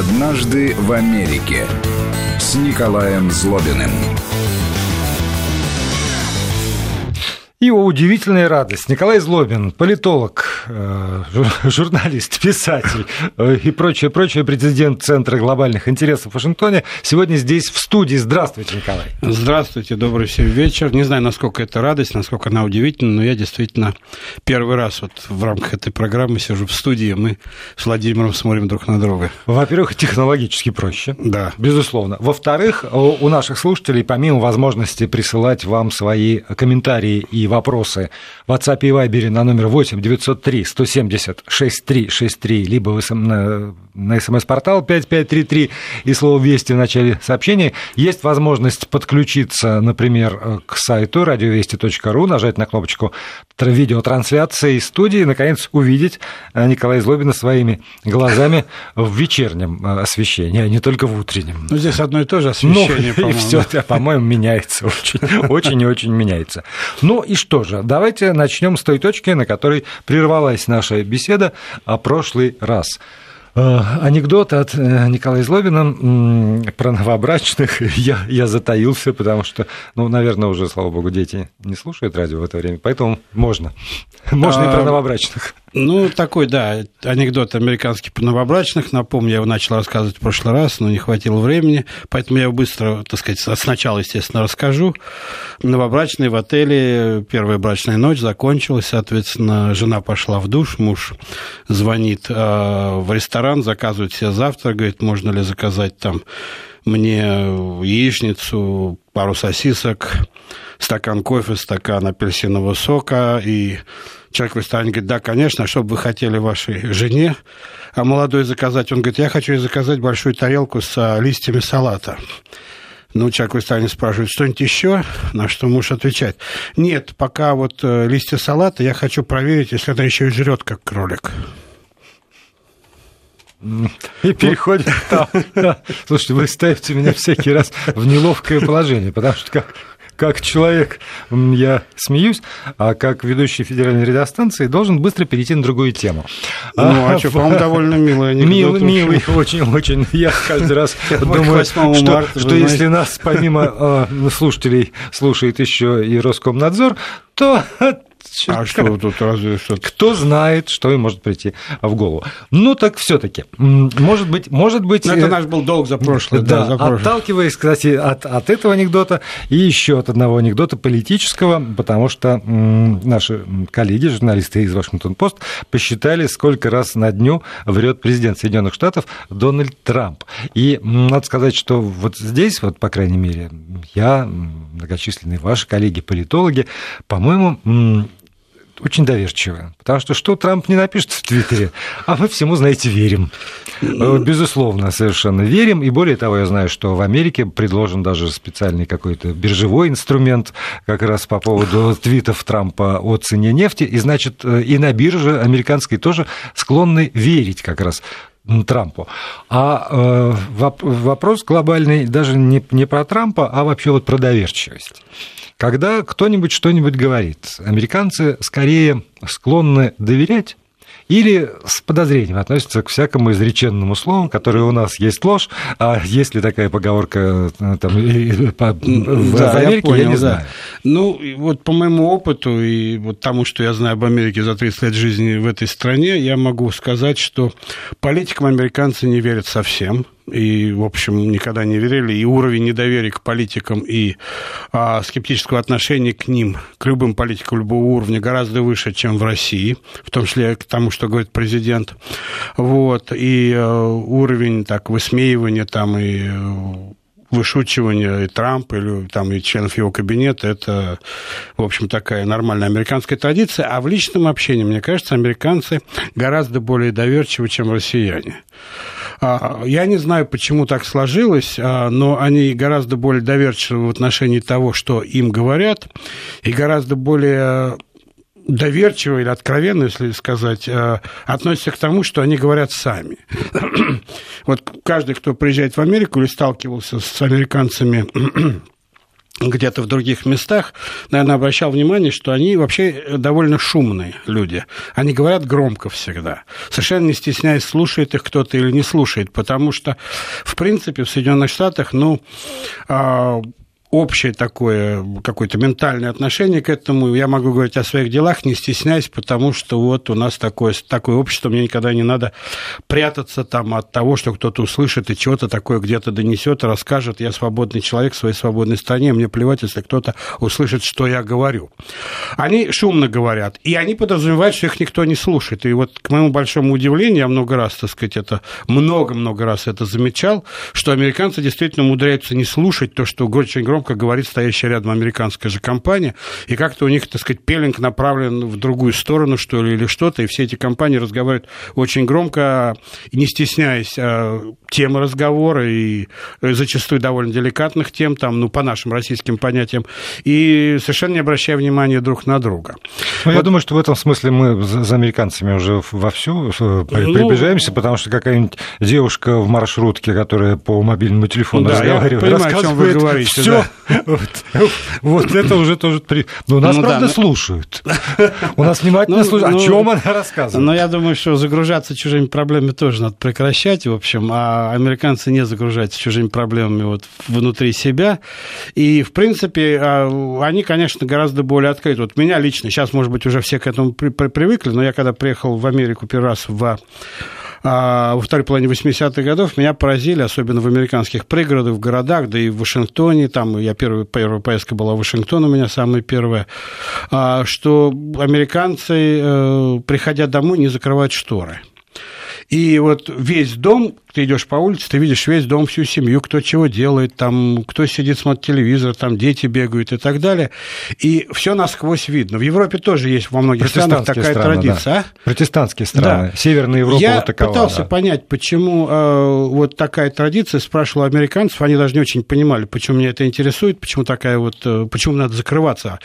«Однажды в Америке» с Николаем Злобиным. Его удивительная радость. Николай Злобин, политолог, э, журналист, писатель э, и прочее, прочее, президент Центра глобальных интересов в Вашингтоне, сегодня здесь в студии. Здравствуйте, Николай. Здравствуйте, добрый всем вечер. Не знаю, насколько это радость, насколько она удивительна, но я действительно первый раз вот в рамках этой программы сижу в студии, мы с Владимиром смотрим друг на друга. Во-первых, технологически проще. Да. Безусловно. Во-вторых, у наших слушателей, помимо возможности присылать вам свои комментарии и вопросы в WhatsApp и Viber на номер 8 903 170 6363, либо в на, на смс-портал 5533 и слово «Вести» в начале сообщения. Есть возможность подключиться, например, к сайту радиовести.ру, нажать на кнопочку видеотрансляции из студии и, наконец, увидеть э, Николая Злобина своими глазами в вечернем э, освещении, а не только в утреннем. Ну, здесь одно и то же освещение, ну, и все, по-моему, меняется очень, очень и очень меняется. Ну и что же, давайте начнем с той точки, на которой прервалась наша беседа о прошлый раз. Э, анекдот от э, Николая Злобина про новобрачных я, я затаился, потому что, ну, наверное, уже, слава богу, дети не слушают радио в это время, поэтому можно. Можно а, и про новобрачных. Ну, такой, да, анекдот американский по новобрачных. Напомню, я его начал рассказывать в прошлый раз, но не хватило времени, поэтому я быстро, так сказать, сначала, естественно, расскажу. Новобрачные в отеле, первая брачная ночь закончилась, соответственно, жена пошла в душ, муж звонит э, в ресторан, заказывает себе завтрак, говорит, можно ли заказать там мне яичницу, пару сосисок, стакан кофе, стакан апельсинового сока и Человек в ресторане говорит, да, конечно, что бы вы хотели вашей жене, а молодой заказать? Он говорит, я хочу заказать большую тарелку с а, листьями салата. Ну, человек в ресторане спрашивает, что-нибудь еще? На что муж отвечает, нет, пока вот э, листья салата, я хочу проверить, если она еще и жрет, как кролик. И переходит там. Слушайте, вы ставите меня всякий раз в неловкое положение, потому что как как человек я смеюсь, а как ведущий федеральной радиостанции должен быстро перейти на другую тему. Ну, а, а что, по-моему, довольно милый анекдот. Милый, милый, очень-очень. Я каждый раз думаю, что, что если нас помимо э, слушателей слушает еще и Роскомнадзор, то а что тут разве что Кто знает, что им может прийти в голову. Ну так все таки может быть... Может быть Но это э, наш был долг за прошлое. Да, да за прошлое. отталкиваясь, кстати, от, от этого анекдота и еще от одного анекдота политического, потому что наши коллеги, журналисты из Вашингтон-Пост, посчитали, сколько раз на дню врет президент Соединенных Штатов Дональд Трамп. И надо сказать, что вот здесь, вот, по крайней мере, я, многочисленные ваши коллеги-политологи, по-моему, очень доверчивы. Потому что что Трамп не напишет в Твиттере, а мы всему, знаете, верим. Э, безусловно, совершенно верим. И более того, я знаю, что в Америке предложен даже специальный какой-то биржевой инструмент как раз по поводу твитов Трампа о цене нефти. И, значит, э, и на бирже американской тоже склонны верить как раз Трампу. А э, вопрос глобальный даже не, не про Трампа, а вообще вот про доверчивость. Когда кто-нибудь что-нибудь говорит, американцы скорее склонны доверять или с подозрением относятся к всякому изреченному слову, которое у нас есть ложь, а есть ли такая поговорка э, там, по, в, да, Америке, я, понял, я не да. знаю. Ну, вот по моему опыту и вот тому, что я знаю об Америке за 30 лет жизни в этой стране, я могу сказать, что политикам американцы не верят совсем и, в общем, никогда не верили, и уровень недоверия к политикам и а, скептического отношения к ним, к любым политикам любого уровня гораздо выше, чем в России, в том числе к тому, что говорит президент. Вот, и а, уровень так, высмеивания там и вышучивание и Трампа, или там и членов его кабинета, это, в общем, такая нормальная американская традиция. А в личном общении, мне кажется, американцы гораздо более доверчивы, чем россияне. А, я не знаю, почему так сложилось, а, но они гораздо более доверчивы в отношении того, что им говорят, и гораздо более доверчиво или откровенно, если сказать, а, относятся к тому, что они говорят сами. вот каждый, кто приезжает в Америку или сталкивался с американцами где-то в других местах, наверное, обращал внимание, что они вообще довольно шумные люди. Они говорят громко всегда. Совершенно не стесняясь, слушает их кто-то или не слушает. Потому что, в принципе, в Соединенных Штатах, ну, а, общее такое, какое-то ментальное отношение к этому. Я могу говорить о своих делах, не стесняясь, потому что вот у нас такое, такое общество, мне никогда не надо прятаться там от того, что кто-то услышит и чего-то такое где-то донесет, расскажет. Я свободный человек в своей свободной стране, мне плевать, если кто-то услышит, что я говорю. Они шумно говорят, и они подразумевают, что их никто не слушает. И вот, к моему большому удивлению, я много раз, так сказать, это много-много раз это замечал, что американцы действительно умудряются не слушать то, что очень громко громко говорит стоящая рядом американская же компания, и как-то у них, так сказать, пелинг направлен в другую сторону, что ли, или что-то, и все эти компании разговаривают очень громко, не стесняясь а, темы разговора, и зачастую довольно деликатных тем, там, ну, по нашим российским понятиям, и совершенно не обращая внимания друг на друга. Ну, вот. я думаю, что в этом смысле мы за американцами уже вовсю э, ну, приближаемся, потому что какая-нибудь девушка в маршрутке, которая по мобильному телефону да, разговаривает, я понимаю, рассказывает о чем вы говорите, все, да. Вот, это уже тоже... При... Ну, нас, ну, правда, да, слушают. У нас внимательно ну, слушают. О ну, чем она рассказывает? Ну, я думаю, что загружаться чужими проблемами тоже надо прекращать, в общем. А американцы не загружаются чужими проблемами вот внутри себя. И, в принципе, а, они, конечно, гораздо более открыты. Вот меня лично, сейчас, может быть, уже все к этому при привыкли, но я когда приехал в Америку первый раз в а во второй половине 80-х годов меня поразили, особенно в американских пригородах, в городах, да и в Вашингтоне, там я первая, первая поездка была в Вашингтон, у меня самая первая, а, что американцы, э, приходя домой, не закрывают шторы. И вот весь дом ты идешь по улице, ты видишь весь дом, всю семью, кто чего делает, там, кто сидит, смотрит телевизор, там дети бегают и так далее. И все насквозь видно. В Европе тоже есть во многих странах такая страны, традиция. Да. А? Протестантские страны. Да. Северная Европа Я вот такова. пытался да. понять, почему э, вот такая традиция, спрашивал американцев, они даже не очень понимали, почему меня это интересует, почему такая вот, э, почему надо закрываться.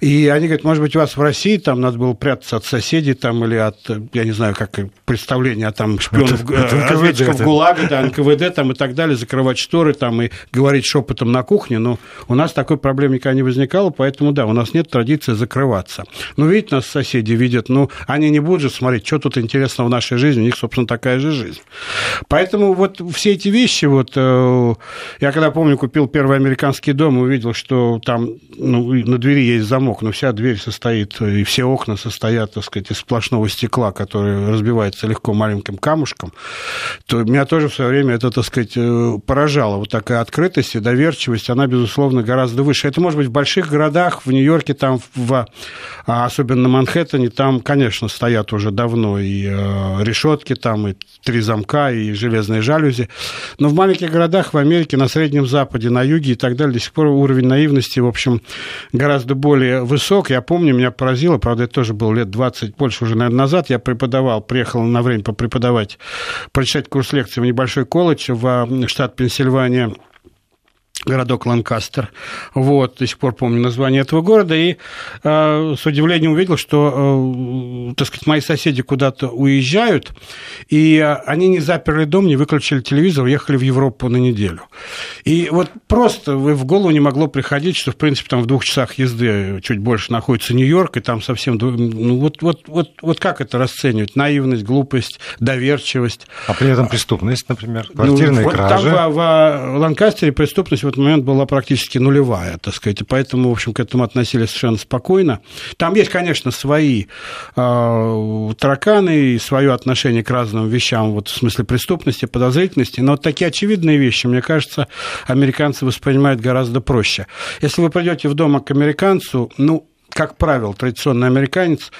И они говорят, может быть, у вас в России там надо было прятаться от соседей там или от, я не знаю, как представление, а там шпионов, это, это разведчиков в ГУЛАГе, да, НКВД там и так далее, закрывать шторы там и говорить шепотом на кухне, но у нас такой проблемы никогда не возникало, поэтому, да, у нас нет традиции закрываться. Ну, видите, нас соседи видят, ну, они не будут же смотреть, что тут интересно в нашей жизни, у них, собственно, такая же жизнь. Поэтому вот все эти вещи, вот, э, я когда, помню, купил первый американский дом, увидел, что там ну, на двери есть замок, но вся дверь состоит, и все окна состоят, так сказать, из сплошного стекла, которое разбивается легко маленьким камушком, то меня тоже в свое время это, так сказать, э, поражало. Вот такая открытость и доверчивость, она, безусловно, гораздо выше. Это может быть в больших городах, в Нью-Йорке, там, в, а особенно на Манхэттене, там, конечно, стоят уже давно и э, решетки, там, и три замка, и железные жалюзи. Но в маленьких городах, в Америке, на Среднем Западе, на юге и так далее, до сих пор уровень наивности, в общем, гораздо более высок. Я помню, меня поразило, правда, это тоже было лет 20, больше уже, наверное, назад, я преподавал, приехал на время преподавать, прочитать курс лекций в небольшой колледж в штат Пенсильвания городок Ланкастер. Вот, до сих пор помню название этого города. И э, с удивлением увидел, что, э, так сказать, мои соседи куда-то уезжают, и э, они не заперли дом, не выключили телевизор, уехали в Европу на неделю. И вот просто в голову не могло приходить, что, в принципе, там в двух часах езды чуть больше находится Нью-Йорк, и там совсем... Ну, вот, вот, вот, вот как это расценивать? Наивность, глупость, доверчивость. А при этом преступность, например, квартирные ну, кражи? Там в, в Ланкастере преступность этот момент была практически нулевая, так сказать, и поэтому, в общем, к этому относились совершенно спокойно. Там есть, конечно, свои э, тараканы и свое отношение к разным вещам, вот в смысле преступности, подозрительности, но вот такие очевидные вещи, мне кажется, американцы воспринимают гораздо проще. Если вы придете в дом к американцу, ну, как правило, традиционный американец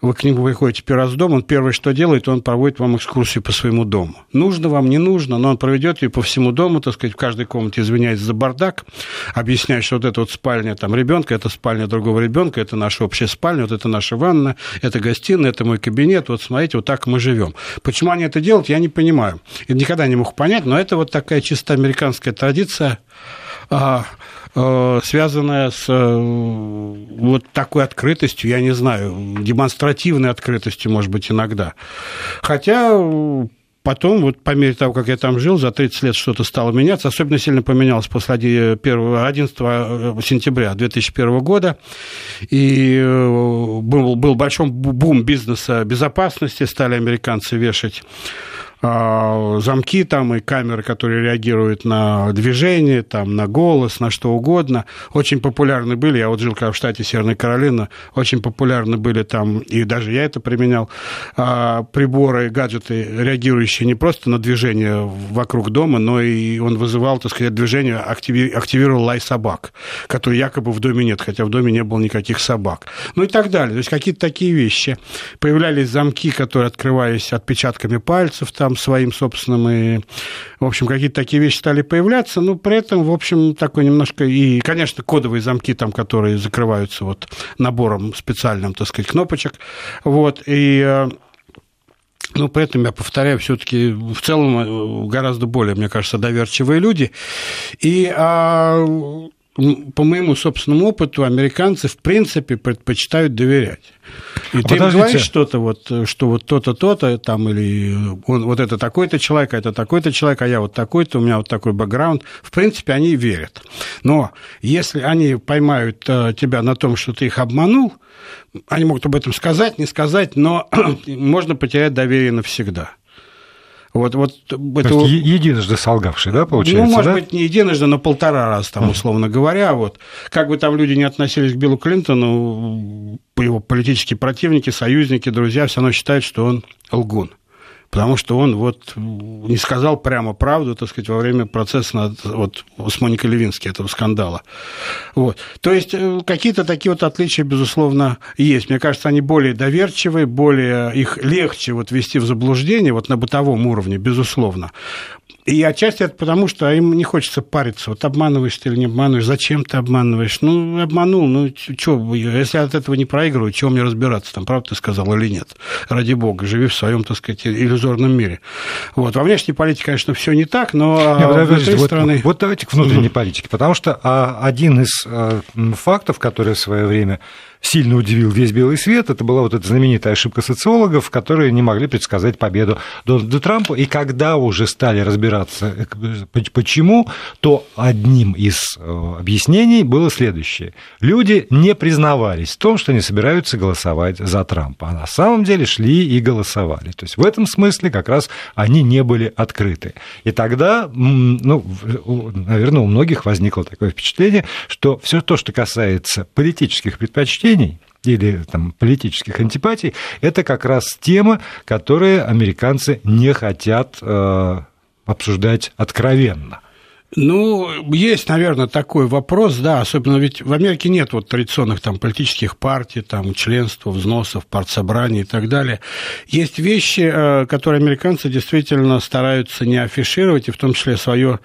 вы к нему выходите первый раз в дом, он первое, что делает, он проводит вам экскурсию по своему дому. Нужно вам, не нужно, но он проведет ее по всему дому, так сказать, в каждой комнате извиняется за бардак, объясняет, что вот эта вот спальня там ребенка, это спальня другого ребенка, это наша общая спальня, вот это наша ванна, это гостиная, это мой кабинет, вот смотрите, вот так мы живем. Почему они это делают, я не понимаю. Я никогда не мог понять, но это вот такая чисто американская традиция, а, связанная с э, вот такой открытостью, я не знаю, демонстративной открытостью, может быть, иногда. Хотя потом, вот по мере того, как я там жил, за 30 лет что-то стало меняться. Особенно сильно поменялось после 11 сентября 2001 года. И был, был большой бум бизнеса безопасности, стали американцы вешать замки там и камеры, которые реагируют на движение, там, на голос, на что угодно. Очень популярны были, я вот жил в штате Северная Каролина, очень популярны были там, и даже я это применял, а, приборы, гаджеты, реагирующие не просто на движение вокруг дома, но и он вызывал, так сказать, движение, активировал лай собак, который якобы в доме нет, хотя в доме не было никаких собак. Ну и так далее. То есть какие-то такие вещи. Появлялись замки, которые открывались отпечатками пальцев, там, там своим собственным, и, в общем, какие-то такие вещи стали появляться, но при этом, в общем, такой немножко, и, конечно, кодовые замки там, которые закрываются вот набором специальным, так сказать, кнопочек, вот, и э, ну, при этом, я повторяю, все-таки в целом э, гораздо более, мне кажется, доверчивые люди. И а, по моему собственному опыту, американцы, в принципе, предпочитают доверять. И а ты им говоришь что-то, вот, что вот то-то, то-то, там, или он, вот это такой-то человек, а это такой-то человек, а я вот такой-то, у меня вот такой бэкграунд. В принципе, они верят. Но если они поймают э, тебя на том, что ты их обманул, они могут об этом сказать, не сказать, но можно потерять доверие навсегда. Вот, вот это... единожды солгавший, да, получается? Ну, может да? быть, не единожды, но полтора раза, там, условно говоря. Вот. Как бы там люди не относились к Биллу Клинтону, его политические противники, союзники, друзья все равно считают, что он лгун потому что он вот не сказал прямо правду, так сказать, во время процесса над, вот, с Моникой Левински, этого скандала. Вот. То есть э, какие-то такие вот отличия, безусловно, есть. Мне кажется, они более доверчивые, более их легче вот ввести в заблуждение вот на бытовом уровне, безусловно. И отчасти это потому, что им не хочется париться. Вот обманываешь ты или не обманываешь, зачем ты обманываешь? Ну, обманул, ну, что, если от этого не проигрываю, чего мне разбираться, там, правда ты сказал или нет? Ради бога, живи в своем, так сказать, иллюзорном мире. Вот. Во внешней политике, конечно, все не так, но не, а внутри вот, страны... Вот давайте к внутренней политике, потому что а, один из а, фактов, который в свое время сильно удивил весь белый свет, это была вот эта знаменитая ошибка социологов, которые не могли предсказать победу Дональда Трампа. И когда уже стали разбираться, э, почему, то одним из э, объяснений было следующее. Люди не признавались в том, что они собираются голосовать за Трампа, а на самом деле шли и голосовали. То есть в этом смысле как раз они не были открыты. И тогда, ну, наверное, у многих возникло такое впечатление, что все то, что касается политических предпочтений, убеждений или там, политических антипатий, это как раз тема, которые американцы не хотят э, обсуждать откровенно. Ну, есть, наверное, такой вопрос, да, особенно ведь в Америке нет вот традиционных там политических партий, там членства, взносов, партсобраний и так далее. Есть вещи, э, которые американцы действительно стараются не афишировать, и в том числе свое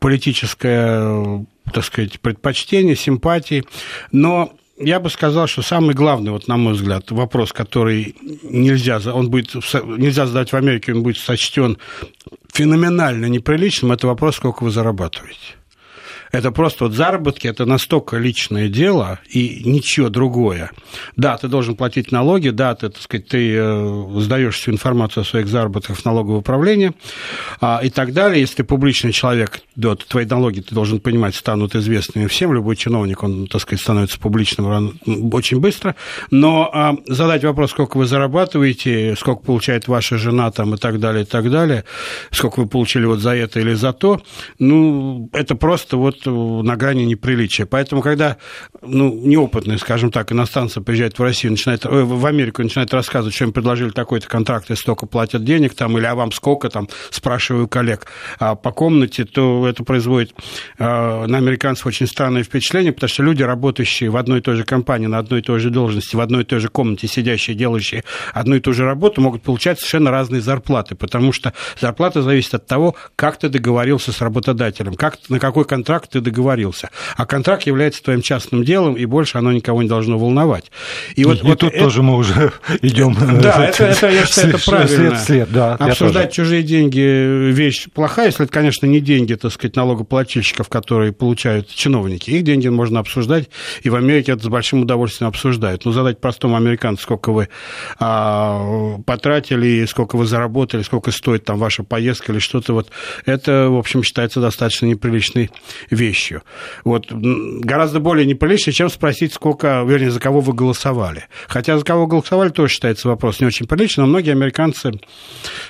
политическое так сказать, предпочтение, симпатии, но я бы сказал, что самый главный, вот на мой взгляд, вопрос, который нельзя, он будет, нельзя задать в Америке, он будет сочтен феноменально неприличным, это вопрос, сколько вы зарабатываете. Это просто вот заработки, это настолько личное дело и ничего другое. Да, ты должен платить налоги, да, ты, так сказать, ты э, сдаешь всю информацию о своих заработках в налоговое управление а, и так далее. Если ты публичный человек, да, то твои налоги, ты должен понимать, станут известными всем. Любой чиновник, он, так сказать, становится публичным очень быстро. Но а, задать вопрос, сколько вы зарабатываете, сколько получает ваша жена там и так далее, и так далее, сколько вы получили вот за это или за то, ну, это просто вот на грани неприличия. Поэтому, когда ну, неопытные, скажем так, иностранцы приезжают в Россию, начинают, э, в Америку, начинают рассказывать, что им предложили такой-то контракт, и столько платят денег, там, или а вам сколько, там, спрашиваю коллег а по комнате, то это производит э, на американцев очень странное впечатление, потому что люди, работающие в одной и той же компании, на одной и той же должности, в одной и той же комнате, сидящие, делающие одну и ту же работу, могут получать совершенно разные зарплаты, потому что зарплата зависит от того, как ты договорился с работодателем, как, на какой контракт ты договорился. А контракт является твоим частным делом, и больше оно никого не должно волновать. И, и вот, и вот тут это... тоже мы уже идем. Да, это, это, я считаю, это правильно. След, след, да, Обсуждать чужие деньги вещь плохая, если это, конечно, не деньги, так сказать, налогоплательщиков, которые получают чиновники. Их деньги можно обсуждать, и в Америке это с большим удовольствием обсуждают. Но задать простому американцу, сколько вы а, потратили, сколько вы заработали, сколько стоит там ваша поездка или что-то, вот это, в общем, считается достаточно неприличной вещью. Вот гораздо более неприличной, чем спросить, сколько, вернее, за кого вы голосовали. Хотя за кого голосовали тоже считается вопрос не очень приличный, но многие американцы,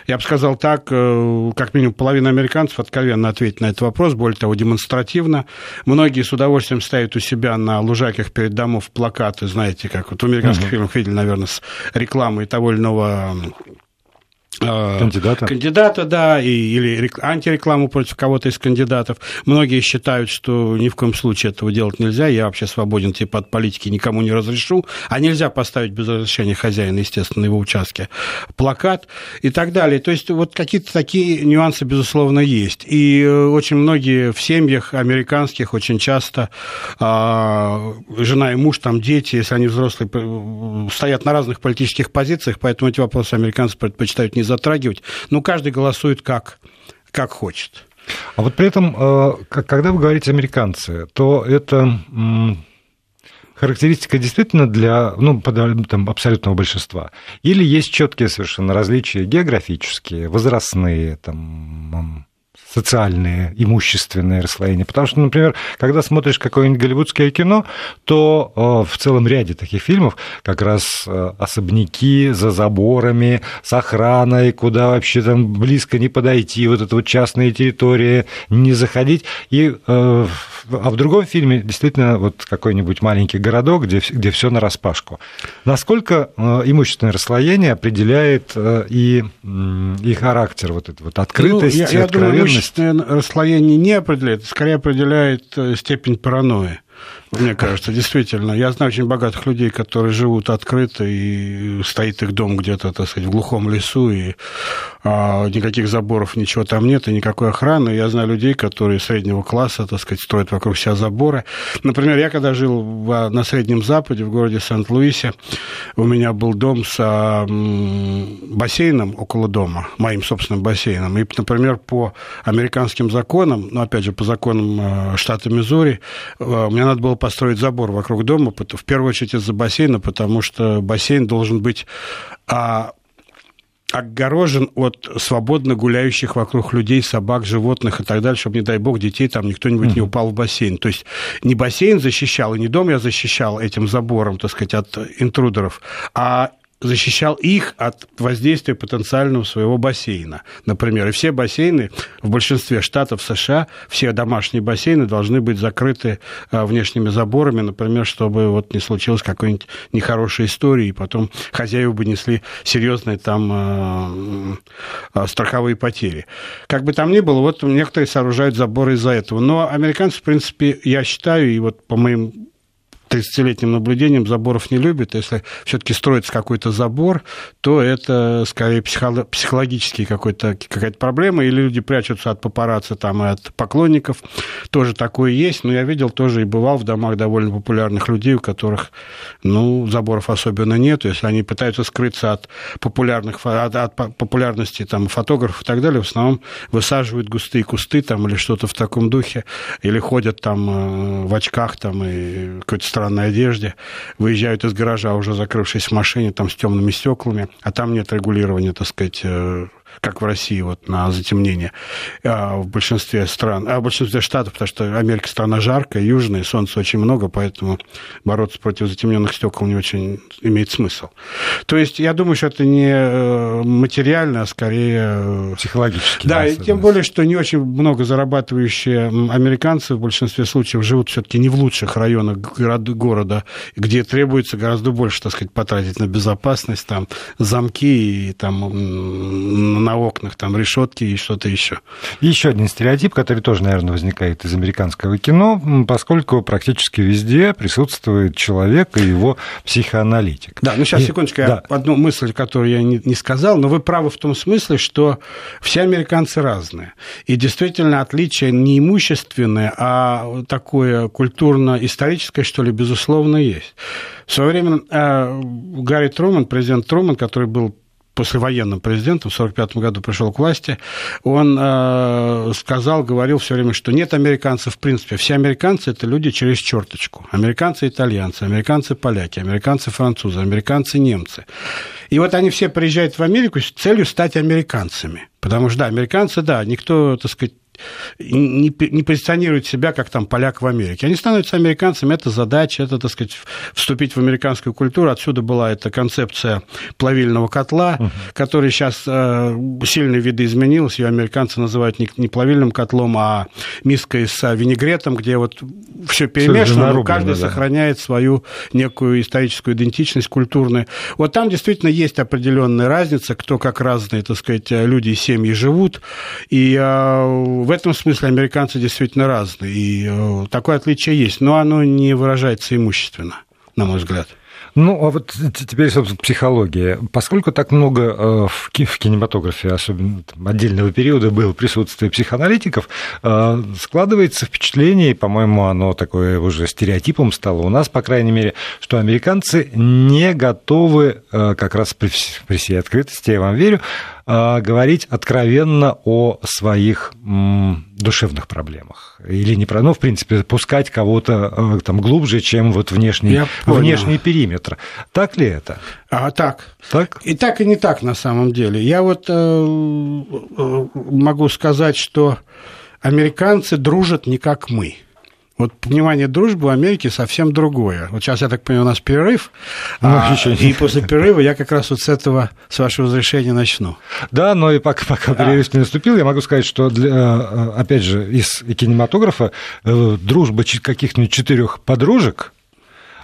я бы сказал так, э, как минимум половина американцев откровенно ответит на этот вопрос, более того, демонстративно. Многие с удовольствием ставят у себя на лужайках перед домов плакаты, знаете, как вот в американских uh-huh. фильмах видели, наверное, с рекламой того или иного кандидата? Кандидата, да, и, или антирекламу против кого-то из кандидатов. Многие считают, что ни в коем случае этого делать нельзя. Я вообще свободен типа от политики, никому не разрешу. А нельзя поставить без разрешения хозяина, естественно, на его участке плакат и так далее. То есть вот какие-то такие нюансы, безусловно, есть. И э, очень многие в семьях американских очень часто а, жена и муж, там дети, если они взрослые, стоят на разных политических позициях, поэтому эти вопросы американцы предпочитают не затрагивать, но каждый голосует как, как хочет. А вот при этом, э, когда вы говорите американцы, то это характеристика действительно для ну, там, абсолютного большинства? Или есть четкие совершенно различия географические, возрастные, там, социальные, имущественные расслоения. Потому что, например, когда смотришь какое-нибудь голливудское кино, то э, в целом ряде таких фильмов как раз э, особняки за заборами, с охраной, куда вообще там близко не подойти, вот это вот частные территории, не заходить. И, э, а в другом фильме действительно вот какой-нибудь маленький городок, где, где все на распашку. Насколько имущественное расслоение определяет и, и характер вот этой вот открытости, ну, я, я откровенности? количественное расслоение не определяет, скорее определяет э, степень паранойи. Мне кажется, действительно. Я знаю очень богатых людей, которые живут открыто, и стоит их дом где-то, так сказать, в глухом лесу, и а, никаких заборов, ничего там нет, и никакой охраны. Я знаю людей, которые среднего класса, так сказать, строят вокруг себя заборы. Например, я когда жил в, на Среднем Западе, в городе Сент-Луисе, у меня был дом с а, бассейном около дома, моим собственным бассейном. И, например, по американским законам, ну, опять же, по законам а, штата Миссури, а, мне надо было построить забор вокруг дома, в первую очередь из-за бассейна, потому что бассейн должен быть а, огорожен от свободно гуляющих вокруг людей, собак, животных и так далее, чтобы, не дай бог, детей там никто-нибудь mm-hmm. не упал в бассейн. То есть не бассейн защищал, и не дом я защищал этим забором, так сказать, от интрудеров, а защищал их от воздействия потенциального своего бассейна, например. И все бассейны в большинстве штатов США, все домашние бассейны должны быть закрыты а, внешними заборами, например, чтобы вот не случилось какой-нибудь нехорошей истории, и потом хозяева бы несли серьезные там а, а, страховые потери. Как бы там ни было, вот некоторые сооружают заборы из-за этого. Но американцы, в принципе, я считаю, и вот по моим 30-летним наблюдением заборов не любят. Если все-таки строится какой-то забор, то это скорее психологический какой-то, какая-то проблема, или люди прячутся от папарацци там, и от поклонников. Тоже такое есть, но я видел тоже и бывал в домах довольно популярных людей, у которых ну, заборов особенно нет. Если они пытаются скрыться от, популярных, от, от популярности там, фотографов и так далее, в основном высаживают густые кусты там, или что-то в таком духе, или ходят там э, в очках там, и какой-то странной одежде, выезжают из гаража, уже закрывшись в машине, там с темными стеклами, а там нет регулирования, так сказать, э, как в России, вот на затемнение а в большинстве стран, а в большинстве штатов, потому что Америка страна жаркая, южная, солнца очень много, поэтому бороться против затемненных стекол не очень имеет смысл. То есть я думаю, что это не э, материально, а скорее... Э, Психологически. Да, и тем более, что не очень много зарабатывающие американцы в большинстве случаев живут все-таки не в лучших районах города, где требуется гораздо больше, так сказать, потратить на безопасность, там, замки и там на окнах там решетки и что-то еще. Еще один стереотип, который тоже, наверное, возникает из американского кино, поскольку практически везде присутствует человек и его психоаналитик. Да, ну сейчас, и, секундочку, да. одну мысль, которую я не, не сказал, но вы правы в том смысле, что все американцы разные. И действительно отличие не имущественное, а такое культурно-историческое, что ли, безусловно, есть. В свое время э, Гарри Труман, президент Труман, который был послевоенным президентом, в 1945 году пришел к власти, он э, сказал, говорил все время, что нет американцев в принципе. Все американцы – это люди через черточку. Американцы – итальянцы, американцы – поляки, американцы – французы, американцы – немцы. И вот они все приезжают в Америку с целью стать американцами. Потому что, да, американцы, да, никто, так сказать, не, не позиционируют себя как там поляк в Америке. Они становятся американцами, это задача, это, так сказать, вступить в американскую культуру. Отсюда была эта концепция плавильного котла, uh-huh. который сейчас э, сильно видоизменилась. Ее американцы называют не, не плавильным котлом, а миской с винегретом, где вот все перемешано, но каждый да. сохраняет свою некую историческую идентичность культурную. Вот там действительно есть определенная разница, кто как разные, так сказать, люди и семьи живут. И э, в этом смысле американцы действительно разные, и э, такое отличие есть, но оно не выражается имущественно, на мой взгляд. Ну, а вот теперь, собственно, психология. Поскольку так много э, в кинематографе, особенно отдельного периода, было присутствие психоаналитиков, э, складывается впечатление, и, по-моему, оно такое уже стереотипом стало у нас, по крайней мере, что американцы не готовы, как раз при всей открытости, я вам верю, говорить откровенно о своих душевных проблемах. Или не про, ну, в принципе, пускать кого-то э, там глубже, чем вот внешний, внешний периметр. Так ли это? А, так. Так? И так, и не так на самом деле. Я вот э, э могу сказать, что американцы дружат не как мы. Вот понимание дружбы в Америке совсем другое. Вот сейчас, я так понимаю, у нас перерыв, ну, а, и после перерыва я как раз вот с этого, с вашего разрешения, начну. Да, но и пока, пока перерыв не наступил, я могу сказать, что, для, э, опять же, из кинематографа э, дружба каких-нибудь четырех подружек,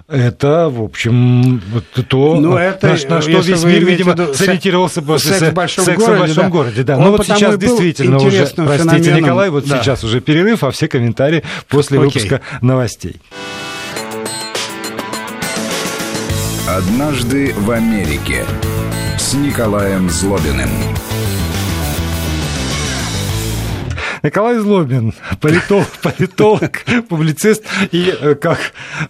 это, в общем, то, ну, это, на, на что весь мир, видимо, виду, сориентировался после секс в большом, секса городе, в большом да. городе. Да. Но вот сейчас действительно уже, простите, феноменом. Николай, вот да. сейчас уже перерыв, а все комментарии после Окей. выпуска новостей. Однажды в Америке с Николаем Злобиным. Николай Злобин, политолог, политолог публицист, и э, как,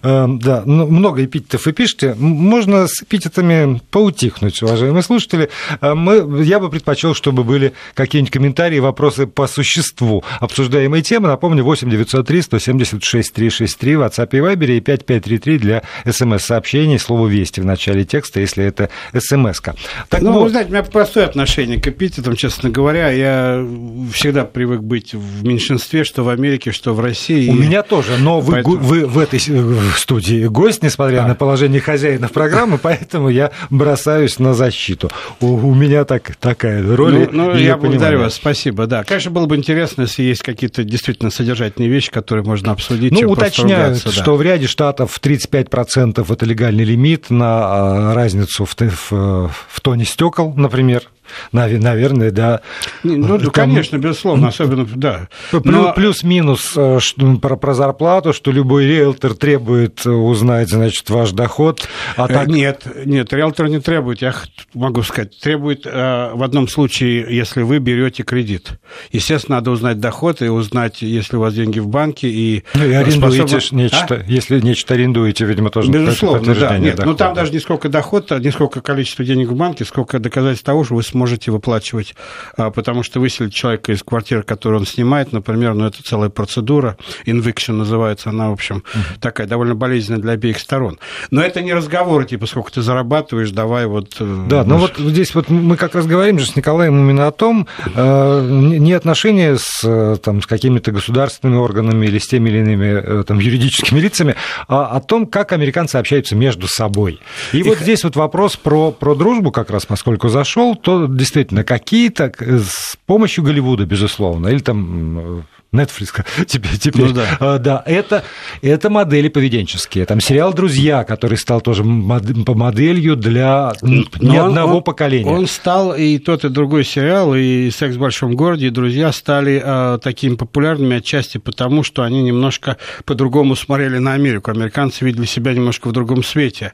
э, да, много эпитетов вы пишете, можно с эпитетами поутихнуть, уважаемые слушатели. Э, мы, я бы предпочел, чтобы были какие-нибудь комментарии, вопросы по существу обсуждаемой темы. Напомню, 8 903 176 363 в WhatsApp и Viber и 5533 для смс-сообщений, слово «Вести» в начале текста, если это смс-ка. Так ну, вот. вы знаете, у меня простое отношение к эпитетам, честно говоря. Я всегда привык быть быть в меньшинстве, что в Америке, что в России. У меня тоже, но вы, поэтому... вы в этой студии гость, несмотря да. на положение хозяина программы, поэтому я бросаюсь на защиту. У, у меня так, такая роль. Ну, ну я благодарю вас, спасибо. Да, конечно, было бы интересно, если есть какие-то действительно содержательные вещи, которые можно обсудить. Ну, уточняют, да. что в ряде штатов 35% это легальный лимит на а, разницу в, в, в тоне стекол, например. Наверное, да. Ну, Там... конечно, безусловно, особенно, да. Но... Плюс-минус э, про, про зарплату, что любой риэлтор требует узнать, значит, ваш доход. А э, так... Нет, нет, риэлтор не требует, я могу сказать, требует э, в одном случае, если вы берете кредит. Естественно, надо узнать доход и узнать, если у вас деньги в банке. И, ну, и арендуете способно... нечто, а? если нечто арендуете, видимо, тоже Безусловно, да. Нет, ну там даже не сколько доход, не сколько количество денег в банке, сколько доказательств того, что вы сможете выплачивать, а, потому что выселить человека из квартиры, которую он снимает, например, ну, это целая процедура, eviction называется, она, в общем, uh-huh. такая довольно болезненная для обеих сторон. Но это не разговоры, типа, сколько ты зарабатываешь, давай вот... Э, да, ну вот здесь вот мы как раз говорим же с Николаем именно о том, э, не отношения с, э, там, с какими-то государственными органами или с теми или иными там, юридическими лицами, а о том, как американцы общаются между собой. И, и вот здесь вот вопрос про, про дружбу как раз, поскольку зашел, то действительно какие-то помощью Голливуда, безусловно, или там Netflix теперь, теперь. Ну, да. А, да, это, это модели поведенческие. Там сериал «Друзья», который стал тоже моделью для ни он, одного он, поколения. Он стал, и тот, и другой сериал, и «Секс в большом городе», и «Друзья» стали э, такими популярными отчасти потому, что они немножко по-другому смотрели на Америку. Американцы видели себя немножко в другом свете.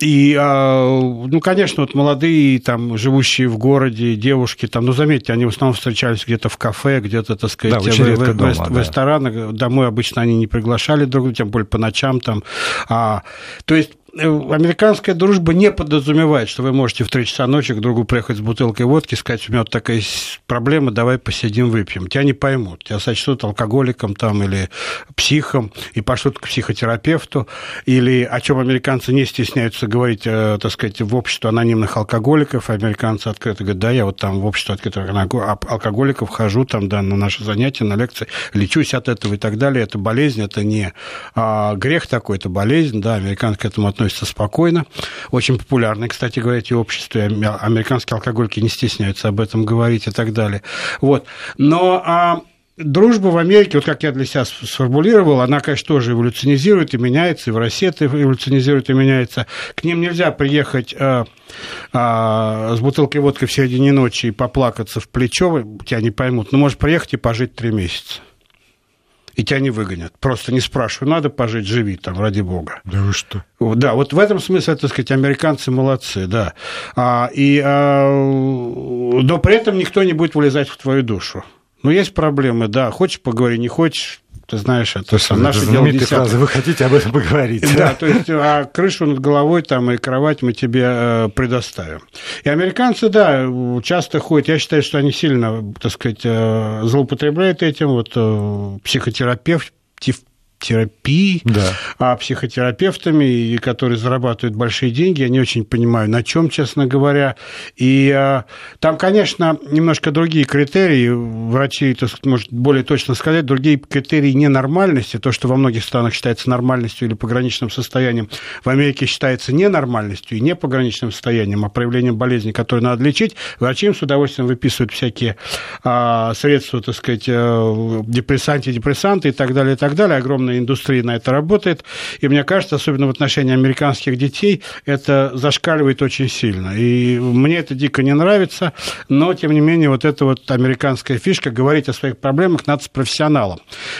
И, а, ну, конечно, вот молодые, там, живущие в городе, девушки, там, ну, заметьте, они в основном встречались где-то в кафе, где-то, так сказать, да, в, в, дома, в, да. в ресторанах. Домой обычно они не приглашали друг друга, тем более по ночам там. А, то есть американская дружба не подразумевает, что вы можете в 3 часа ночи к другу приехать с бутылкой водки, сказать, у меня вот такая проблема, давай посидим, выпьем. Тебя не поймут, тебя сочтут алкоголиком там или психом и пошлют к психотерапевту, или о чем американцы не стесняются говорить, э, так сказать, в общество анонимных алкоголиков, американцы открыто говорят, да, я вот там в общество открытых алкоголиков хожу там, да, на наши занятия, на лекции, лечусь от этого и так далее. Это болезнь, это не а, грех такой, это болезнь, да, американцы к этому относятся относятся спокойно. Очень популярны, кстати говоря, эти общества. Американские алкогольки не стесняются об этом говорить и так далее. Вот. Но а, дружба в Америке, вот как я для себя сформулировал, она, конечно, тоже эволюционизирует и меняется, и в России это эволюционизирует и меняется. К ним нельзя приехать а, а, с бутылкой водки в середине ночи и поплакаться в плечо, тебя не поймут. Но можешь приехать и пожить три месяца и тебя не выгонят. Просто не спрашиваю, надо пожить, живи там, ради бога. Да вы что? Да, вот в этом смысле, так сказать, американцы молодцы, да. А, и, а, но при этом никто не будет вылезать в твою душу. Ну, есть проблемы, да. Хочешь поговори, не хочешь, ты знаешь, это, там, наше дело фраза, вы хотите об этом поговорить. Да, то есть, а крышу над головой там и кровать мы тебе э, предоставим. И американцы, да, часто ходят, я считаю, что они сильно, так сказать, э, злоупотребляют этим, вот э, психотерапевт, терапии, да. а психотерапевтами, которые зарабатывают большие деньги. Я не очень понимаю, на чем, честно говоря. И а, там, конечно, немножко другие критерии. Врачи, так сказать, может более точно сказать, другие критерии ненормальности. То, что во многих странах считается нормальностью или пограничным состоянием, в Америке считается ненормальностью и не пограничным состоянием, а проявлением болезни, которую надо лечить. Врачи им с удовольствием выписывают всякие а, средства, так сказать, э, депрессанты, депрессанты и так далее, и так далее. Огромное огромная индустрия на это работает. И мне кажется, особенно в отношении американских детей, это зашкаливает очень сильно. И мне это дико не нравится, но, тем не менее, вот эта вот американская фишка, говорить о своих проблемах надо с профессионалом.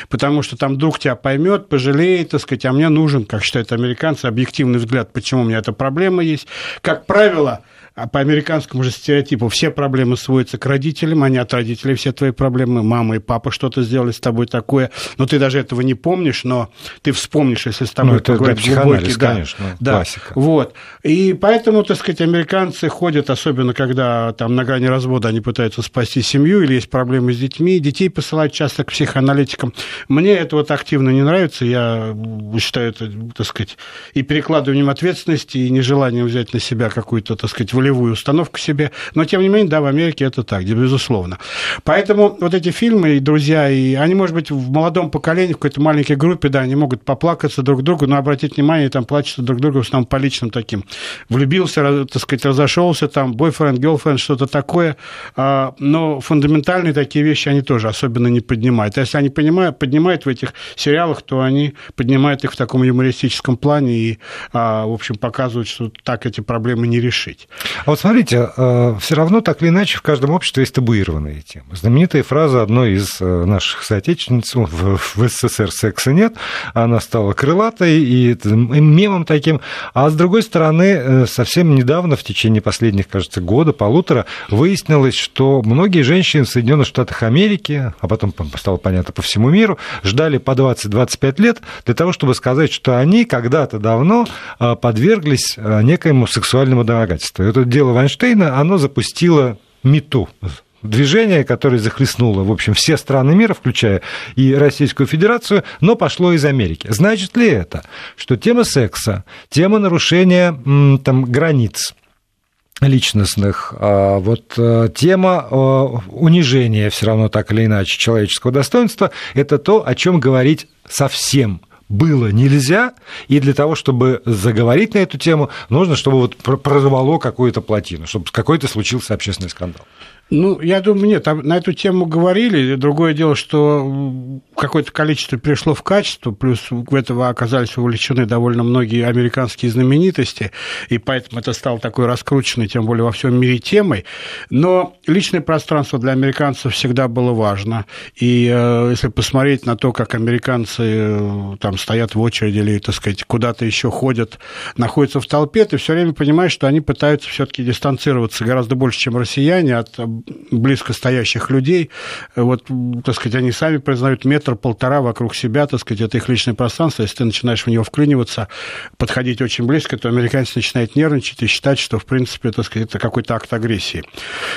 Потому что там друг тебя поймет, пожалеет, так сказать, а мне нужен, как считают американцы, объективный взгляд, почему у меня эта проблема есть. Как правило, а по американскому же стереотипу все проблемы сводятся к родителям, они от родителей все твои проблемы. Мама и папа что-то сделали с тобой такое, но ты даже этого не помнишь, но ты вспомнишь, если с тобой ну, это поговорить глубокий. Да, конечно, да, классика. Вот. И поэтому, так сказать, американцы ходят, особенно когда там на грани развода они пытаются спасти семью или есть проблемы с детьми, детей посылают часто к психоаналитикам. Мне это вот активно не нравится, я считаю это, так сказать, и перекладыванием ответственности, и нежеланием взять на себя какую-то, так сказать, волевую установку себе. Но, тем не менее, да, в Америке это так, безусловно. Поэтому вот эти фильмы и друзья, и они, может быть, в молодом поколении, в какой-то маленькой группе, да, они могут поплакаться друг другу, но обратить внимание, там плачутся друг другу в основном по личным таким. Влюбился, так сказать, разошелся, там, бойфренд, girlfriend, что-то такое. А, но фундаментальные такие вещи они тоже особенно не поднимают. А если они поднимают, поднимают в этих сериалах, то они поднимают их в таком юмористическом плане и, а, в общем, показывают, что так эти проблемы не решить. А вот смотрите, э, все равно так или иначе в каждом обществе есть табуированные темы. Знаменитая фраза одной из э, наших соотечественниц в СССР секса нет, она стала крылатой и мемом таким. А с другой стороны, э, совсем недавно, в течение последних, кажется, года, полутора, выяснилось, что многие женщины в Соединенных Штатах Америки, а потом стало понятно по всему миру, ждали по 20-25 лет для того, чтобы сказать, что они когда-то давно подверглись некоему сексуальному домогательству. Это дело Вайнштейна, оно запустило МИТУ, движение, которое захлестнуло, в общем, все страны мира, включая и Российскую Федерацию, но пошло из Америки. Значит ли это, что тема секса, тема нарушения там, границ, личностных. А вот э, тема э, унижения все равно так или иначе человеческого достоинства – это то, о чем говорить совсем было нельзя, и для того, чтобы заговорить на эту тему, нужно, чтобы вот прорвало какую-то плотину, чтобы какой-то случился общественный скандал. Ну, я думаю, нет, на эту тему говорили. Другое дело, что какое-то количество перешло в качество, плюс в этого оказались увлечены довольно многие американские знаменитости, и поэтому это стало такой раскрученной, тем более во всем мире темой. Но личное пространство для американцев всегда было важно. И э, если посмотреть на то, как американцы э, там стоят в очереди или, так сказать, куда-то еще ходят, находятся в толпе, ты все время понимаешь, что они пытаются все-таки дистанцироваться гораздо больше, чем россияне от близко стоящих людей. Вот, так сказать, они сами признают метр-полтора вокруг себя, так сказать, это их личное пространство. Если ты начинаешь в него вклиниваться, подходить очень близко, то американец начинает нервничать и считать, что, в принципе, так сказать, это какой-то акт агрессии.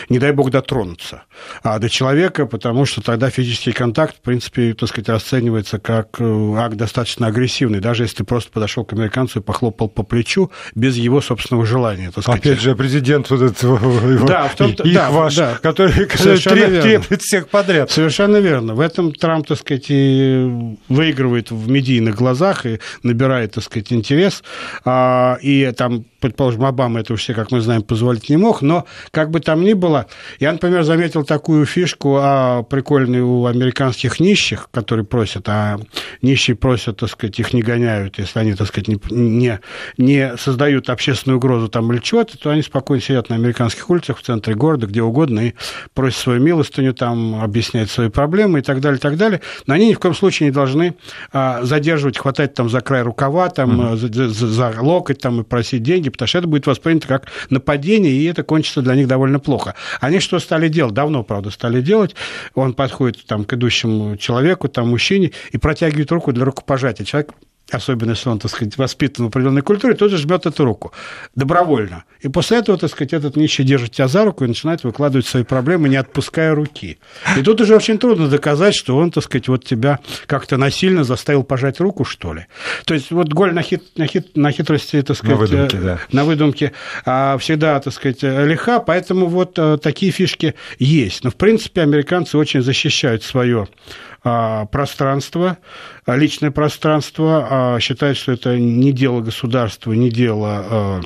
Не дай бог дотронуться а до человека, потому что тогда физический контакт, в принципе, так сказать, расценивается как э, акт достаточно агрессивный, даже если ты просто подошел к американцу и похлопал по плечу без его собственного желания. Так сказать. Опять же, президент вот этого да, в том, их да, ваш, да, который, треб, требует всех подряд. Совершенно верно. В этом Трамп, так сказать, и выигрывает в медийных глазах и набирает, так сказать, интерес. А, и там предположим, Обама это все, как мы знаем, позволить не мог, но как бы там ни было, я, например, заметил такую фишку а, прикольную у американских нищих, которые просят, а нищие просят, так сказать, их не гоняют, если они, так сказать, не, не, не создают общественную угрозу там или чего-то, то они спокойно сидят на американских улицах в центре города, где угодно, и просят свою милостыню, там, объяснять свои проблемы и так далее, и так далее. Но они ни в коем случае не должны а, задерживать, хватать там за край рукава, там, mm-hmm. за, за, за локоть там, и просить деньги, потому что это будет воспринято как нападение, и это кончится для них довольно плохо. Они что стали делать? Давно, правда, стали делать. Он подходит там, к идущему человеку, там, мужчине, и протягивает руку для рукопожатия. Человек особенно если он, так сказать, воспитан в определенной культуре, тоже жмет эту руку добровольно. И после этого, так сказать, этот нищий держит тебя за руку и начинает выкладывать свои проблемы, не отпуская руки. И тут уже очень трудно доказать, что он, так сказать, вот тебя как-то насильно заставил пожать руку, что ли. То есть вот голь на, хит, на, хит, на хитрости, так сказать, на выдумке, э, да. на выдумке а, всегда, так сказать, лиха, поэтому вот э, такие фишки есть. Но, в принципе, американцы очень защищают свое а, пространство, а, личное пространство, а, считают, что это не дело государства, не дело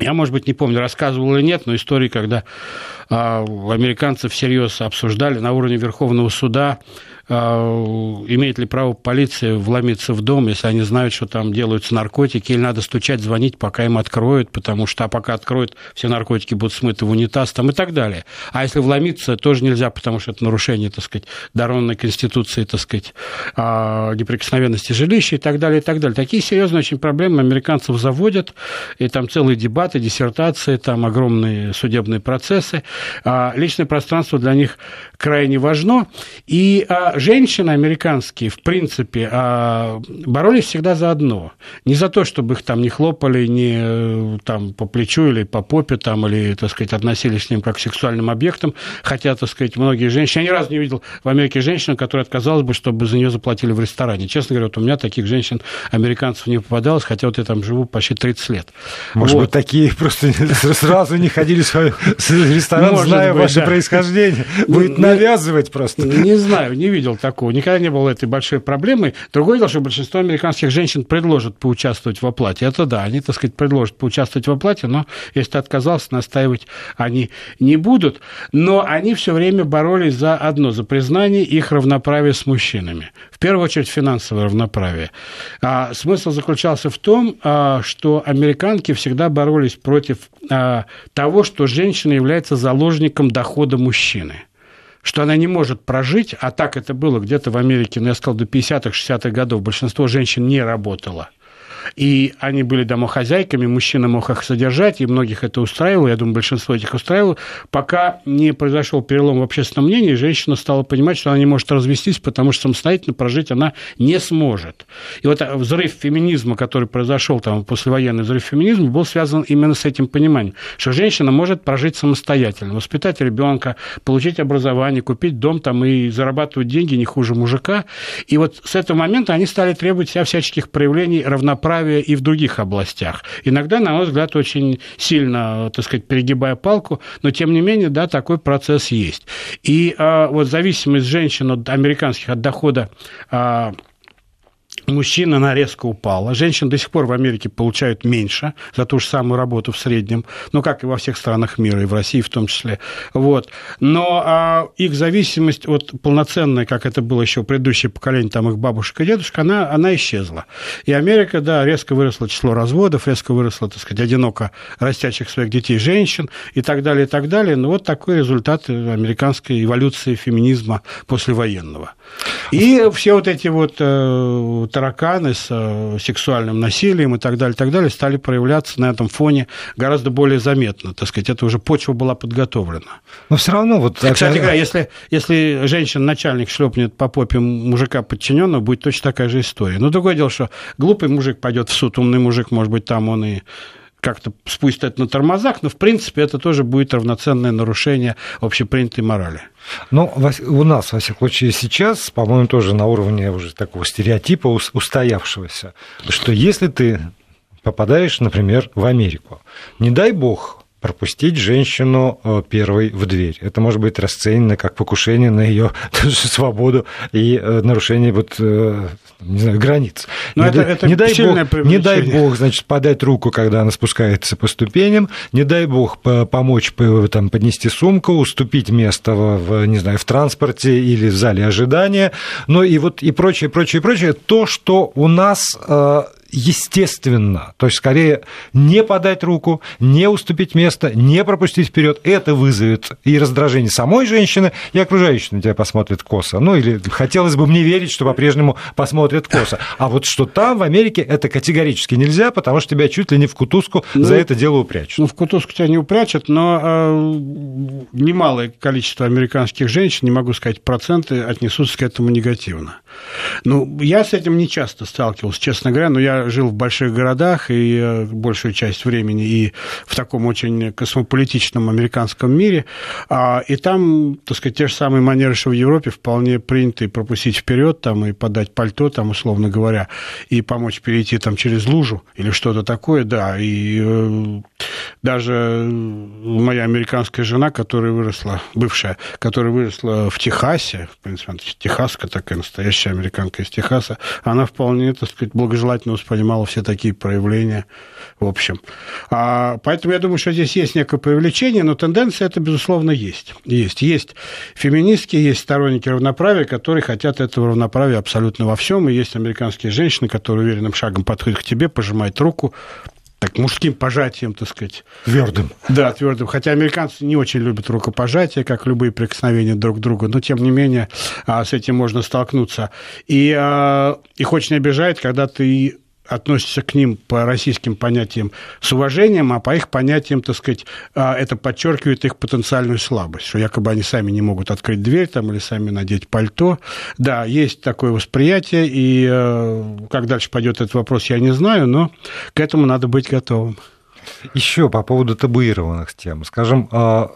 я, может быть, не помню, рассказывал или нет, но истории, когда американцы всерьез обсуждали на уровне Верховного суда а, имеет ли право полиция вломиться в дом, если они знают, что там делаются наркотики, или надо стучать, звонить, пока им откроют, потому что а пока откроют, все наркотики будут смыты в унитаз там, и так далее. А если вломиться, тоже нельзя, потому что это нарушение, так сказать, дарованной Конституции, так сказать, а, неприкосновенности жилища и так далее, и так далее. Такие серьезные очень проблемы американцев заводят, и там целые дебаты, диссертации, там огромные судебные процессы. Личное пространство для них крайне важно, и женщины американские, в принципе, а, боролись всегда за одно. Не за то, чтобы их там не хлопали, не э, там, по плечу или по попе, там, или, так сказать, относились к ним как к сексуальным объектам. Хотя, так сказать, многие женщины... Я ни разу не видел в Америке женщину, которая отказалась бы, чтобы за нее заплатили в ресторане. Честно говоря, вот у меня таких женщин, американцев, не попадалось, хотя вот я там живу почти 30 лет. Может вот. быть, такие просто сразу не ходили в ресторан, зная ваше происхождение. Будет навязывать просто. Не знаю, не видел видел такого. Никогда не было этой большой проблемы. Другое дело, что большинство американских женщин предложат поучаствовать в оплате. Это да, они, так сказать, предложат поучаствовать в оплате, но если ты отказался, настаивать они не будут. Но они все время боролись за одно, за признание их равноправия с мужчинами. В первую очередь финансовое равноправие. А смысл заключался в том, а, что американки всегда боролись против а, того, что женщина является заложником дохода мужчины что она не может прожить, а так это было где-то в Америке, ну, я сказал, до 50-х, 60-х годов, большинство женщин не работало – и они были домохозяйками, мужчина мог их содержать, и многих это устраивало, я думаю, большинство этих устраивало, пока не произошел перелом в общественном мнении, женщина стала понимать, что она не может развестись, потому что самостоятельно прожить она не сможет. И вот взрыв феминизма, который произошел там, послевоенный взрыв феминизма, был связан именно с этим пониманием, что женщина может прожить самостоятельно, воспитать ребенка, получить образование, купить дом там и зарабатывать деньги не хуже мужика. И вот с этого момента они стали требовать себя всяческих проявлений равноправия равноправия и в других областях. Иногда, на мой взгляд, очень сильно, так сказать, перегибая палку, но тем не менее, да, такой процесс есть. И а, вот зависимость женщин от американских от дохода а, мужчин она резко упала. Женщин до сих пор в Америке получают меньше за ту же самую работу в среднем, ну, как и во всех странах мира, и в России в том числе. Вот. Но а, их зависимость от полноценной, как это было еще предыдущее поколение, там их бабушек и дедушек, она, она исчезла. И Америка, да, резко выросло число разводов, резко выросло, так сказать, одиноко растящих своих детей женщин и так далее, и так далее. Ну, вот такой результат американской эволюции феминизма послевоенного. И все вот эти вот э, тараканы с э, сексуальным насилием и так далее, так далее стали проявляться на этом фоне гораздо более заметно. Так сказать, это уже почва была подготовлена. Но все равно вот... Кстати говоря, если, если женщина-начальник шлепнет по попе мужика подчиненного, будет точно такая же история. Но другое дело, что глупый мужик пойдет в суд, умный мужик, может быть, там он и как-то спустят на тормозах, но, в принципе, это тоже будет равноценное нарушение общепринятой морали. Ну, у нас, во всяком случае, сейчас, по-моему, тоже на уровне уже такого стереотипа устоявшегося, что если ты попадаешь, например, в Америку, не дай бог, пропустить женщину э, первой в дверь. Это может быть расценено как покушение на ее свободу и э, нарушение вот, э, не знаю, границ. Но не, это, дай, это не, дай бог, не дай бог, значит, подать руку, когда она спускается по ступеням, не дай бог помочь там, поднести сумку, уступить место в, не знаю, в транспорте или в зале ожидания, ну и вот и прочее, прочее, прочее. То, что у нас естественно. То есть, скорее, не подать руку, не уступить место, не пропустить вперед. Это вызовет и раздражение самой женщины, и окружающие на тебя посмотрят косо. Ну, или хотелось бы мне верить, что по-прежнему посмотрят косо. А вот что там, в Америке, это категорически нельзя, потому что тебя чуть ли не в кутузку ну, за это дело упрячут. Ну, в кутузку тебя не упрячут, но э, немалое количество американских женщин, не могу сказать проценты, отнесутся к этому негативно. Ну, я с этим не часто сталкивался, честно говоря, но я жил в больших городах и э, большую часть времени и в таком очень космополитичном американском мире, а, и там, так сказать, те же самые манеры, что в Европе, вполне приняты пропустить вперед там и подать пальто, там, условно говоря, и помочь перейти там через лужу или что-то такое, да, и э, даже моя американская жена, которая выросла, бывшая, которая выросла в Техасе, в принципе, техаска такая настоящая американка из Техаса, она вполне, так сказать, благожелательно воспринимала все такие проявления, в общем. А, поэтому я думаю, что здесь есть некое привлечение, но тенденция это, безусловно, есть. Есть. Есть феминистки, есть сторонники равноправия, которые хотят этого равноправия абсолютно во всем, и есть американские женщины, которые уверенным шагом подходят к тебе, пожимают руку, так, мужским пожатием, так сказать. Твердым. Да, твердым. Хотя американцы не очень любят рукопожатия, как любые прикосновения друг к другу, но тем не менее а, с этим можно столкнуться. И а, их очень обижает, когда ты относятся к ним по российским понятиям с уважением, а по их понятиям, так сказать, а, это подчеркивает их потенциальную слабость, что якобы они сами не могут открыть дверь там, или сами надеть пальто. Да, есть такое восприятие, и э, как дальше пойдет этот вопрос, я не знаю, но к этому надо быть готовым. Еще по поводу табуированных тем. Скажем, а,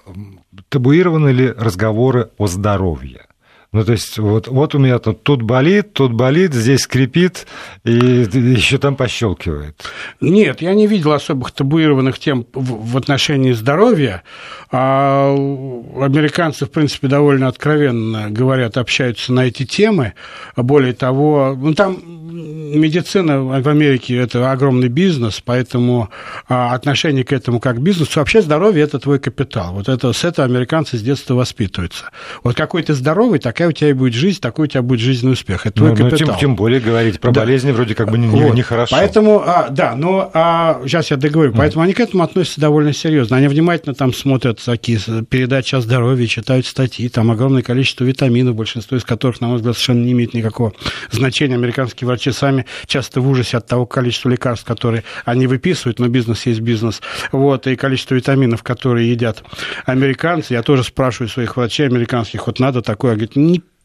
табуированы ли разговоры о здоровье? Ну, то есть, вот, вот у меня тут, тут болит, тут болит, здесь скрипит, и еще там пощелкивает. Нет, я не видел особых табуированных тем в, в отношении здоровья. А американцы, в принципе, довольно откровенно говорят, общаются на эти темы. Более того, ну, там медицина в Америке – это огромный бизнес, поэтому а, отношение к этому как к бизнесу. Вообще здоровье – это твой капитал. Вот это, с этого американцы с детства воспитываются. Вот какой ты здоровый, такая у тебя и будет жизнь, такой у тебя будет жизненный успех. Это твой ну, капитал. Ну, тем, тем более говорить про да. болезни вроде как бы нехорошо. Не, не хорошо. поэтому, а, да, но а, сейчас я договорю. Поэтому mm. они к этому относятся довольно серьезно. Они внимательно там смотрят такие передачи о здоровье, читают статьи, там огромное количество витаминов, большинство из которых, на мой взгляд, совершенно не имеет никакого значения. Американские врачи сами часто в ужасе от того количества лекарств, которые они выписывают, но бизнес есть бизнес, вот, и количество витаминов, которые едят американцы. Я тоже спрашиваю своих врачей американских, вот надо такое, говорит,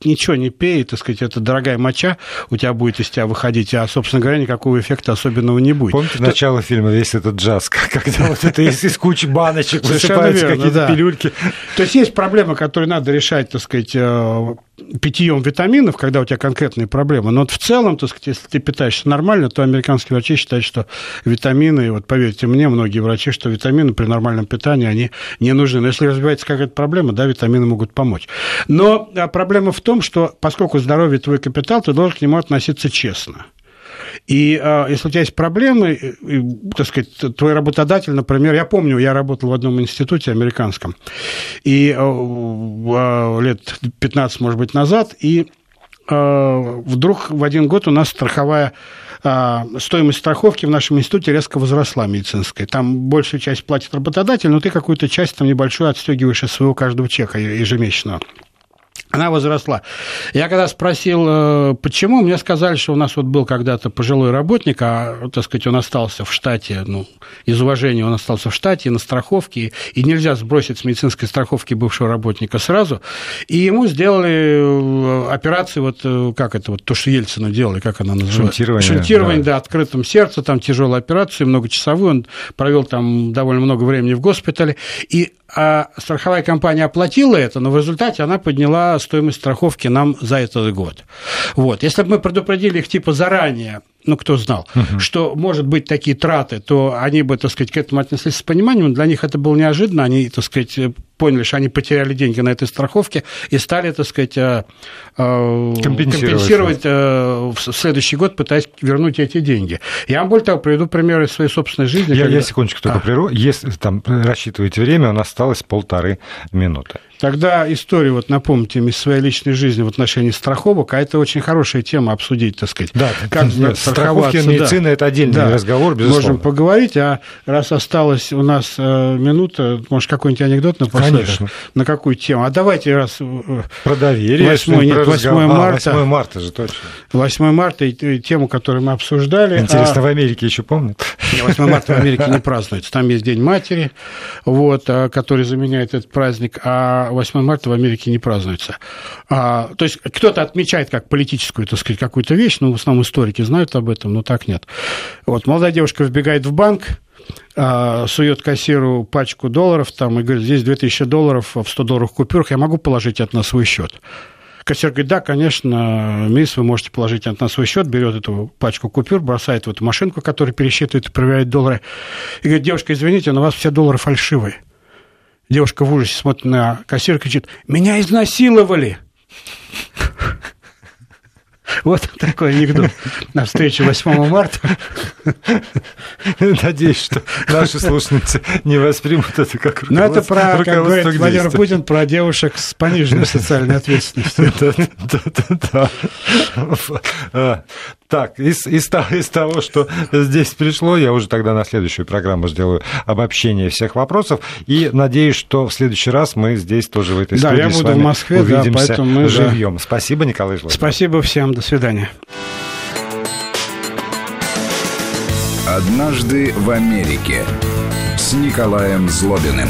ничего не пей, так сказать, это дорогая моча у тебя будет из тебя выходить, а, собственно говоря, никакого эффекта особенного не будет. Помните То... начало фильма, весь этот джаз, когда вот это из, из кучи баночек высыпаются какие-то пилюльки. То есть есть проблемы, которые надо решать, так сказать, э, питьем витаминов, когда у тебя конкретные проблемы. Но вот в целом, так сказать, если ты питаешься нормально, то американские врачи считают, что витамины, вот поверьте мне, многие врачи, что витамины при нормальном питании, они не нужны. Но если развивается какая-то проблема, да, витамины могут помочь. Но а, проблема в том, что поскольку здоровье твой капитал, ты должен к нему относиться честно. И э, если у тебя есть проблемы, и, так сказать, твой работодатель, например, я помню, я работал в одном институте американском, и лет 15, может быть, назад, и вдруг в один год у нас страховая стоимость страховки в нашем институте резко возросла медицинской. Там большую часть платит работодатель, но ты какую-то часть там небольшую отстегиваешь из своего каждого чека ежемесячного она возросла. Я когда спросил, э, почему, мне сказали, что у нас вот был когда-то пожилой работник, а, так сказать, он остался в штате, ну, из уважения он остался в штате, на страховке, и нельзя сбросить с медицинской страховки бывшего работника сразу. И ему сделали э, операцию, вот э, как это, вот то, что Ельцину делали, как она называется? Шунтирование. Шунтирование, да, да открытом сердце, там тяжелая операция, многочасовую, он провел там довольно много времени в госпитале, и а страховая компания оплатила это, но в результате она подняла стоимость страховки нам за этот год. Вот. Если бы мы предупредили их типа заранее, ну, кто знал, угу. что, может быть, такие траты, то они бы, так сказать, к этому отнеслись с пониманием. Для них это было неожиданно. Они, так сказать, поняли, что они потеряли деньги на этой страховке и стали, так сказать, э, э, компенсировать, компенсировать э, в следующий год, пытаясь вернуть эти деньги. Я вам более того приведу пример из своей собственной жизни. Я, когда... я секундочку только а. прерву. Если там рассчитываете время, у нас осталось полторы минуты. Тогда историю, вот напомните из своей личной жизни в отношении страховок, а это очень хорошая тема обсудить, так сказать. Да, как нет, страховки медицины да. это отдельный да, разговор, безусловно. Можем поговорить, а раз осталась у нас э, минута, может, какой-нибудь анекдот напоследок? Конечно. На какую тему? А давайте раз... Э, про доверие. 8, нет, про 8 марта. А, 8 марта же, точно. 8 марта, и тему, которую мы обсуждали. Интересно, а... в Америке еще помнят? 8 марта в Америке не празднуется. Там есть День матери, вот, а, который заменяет этот праздник, а 8 марта в Америке не празднуется. А, то есть кто-то отмечает как политическую, так сказать, какую-то вещь, но в основном историки знают об этом, но так нет. Вот, молодая девушка вбегает в банк, а, сует кассиру пачку долларов там, и говорит, здесь 2000 долларов в 100 долларов купюрах, я могу положить это на свой счет. Кассир говорит, да, конечно, мисс, вы можете положить это на свой счет, берет эту пачку купюр, бросает в эту машинку, которая пересчитывает и проверяет доллары, и говорит, девушка, извините, но у вас все доллары фальшивые. Девушка в ужасе смотрит на кассира и кричит, меня изнасиловали. Вот такой анекдот на встрече 8 марта. Надеюсь, что наши слушницы не воспримут это как Ну, это про, как говорит Владимир Путин, про девушек с пониженной социальной ответственностью. Да, да. Так, из, из, из того, что здесь пришло, я уже тогда на следующую программу сделаю обобщение всех вопросов. И надеюсь, что в следующий раз мы здесь тоже в этой да, студии я буду в Москве, увидимся да, поэтому мы живьем. Да. Спасибо, Николай Жлобин. Спасибо всем. До свидания. Однажды в Америке с Николаем Злобиным.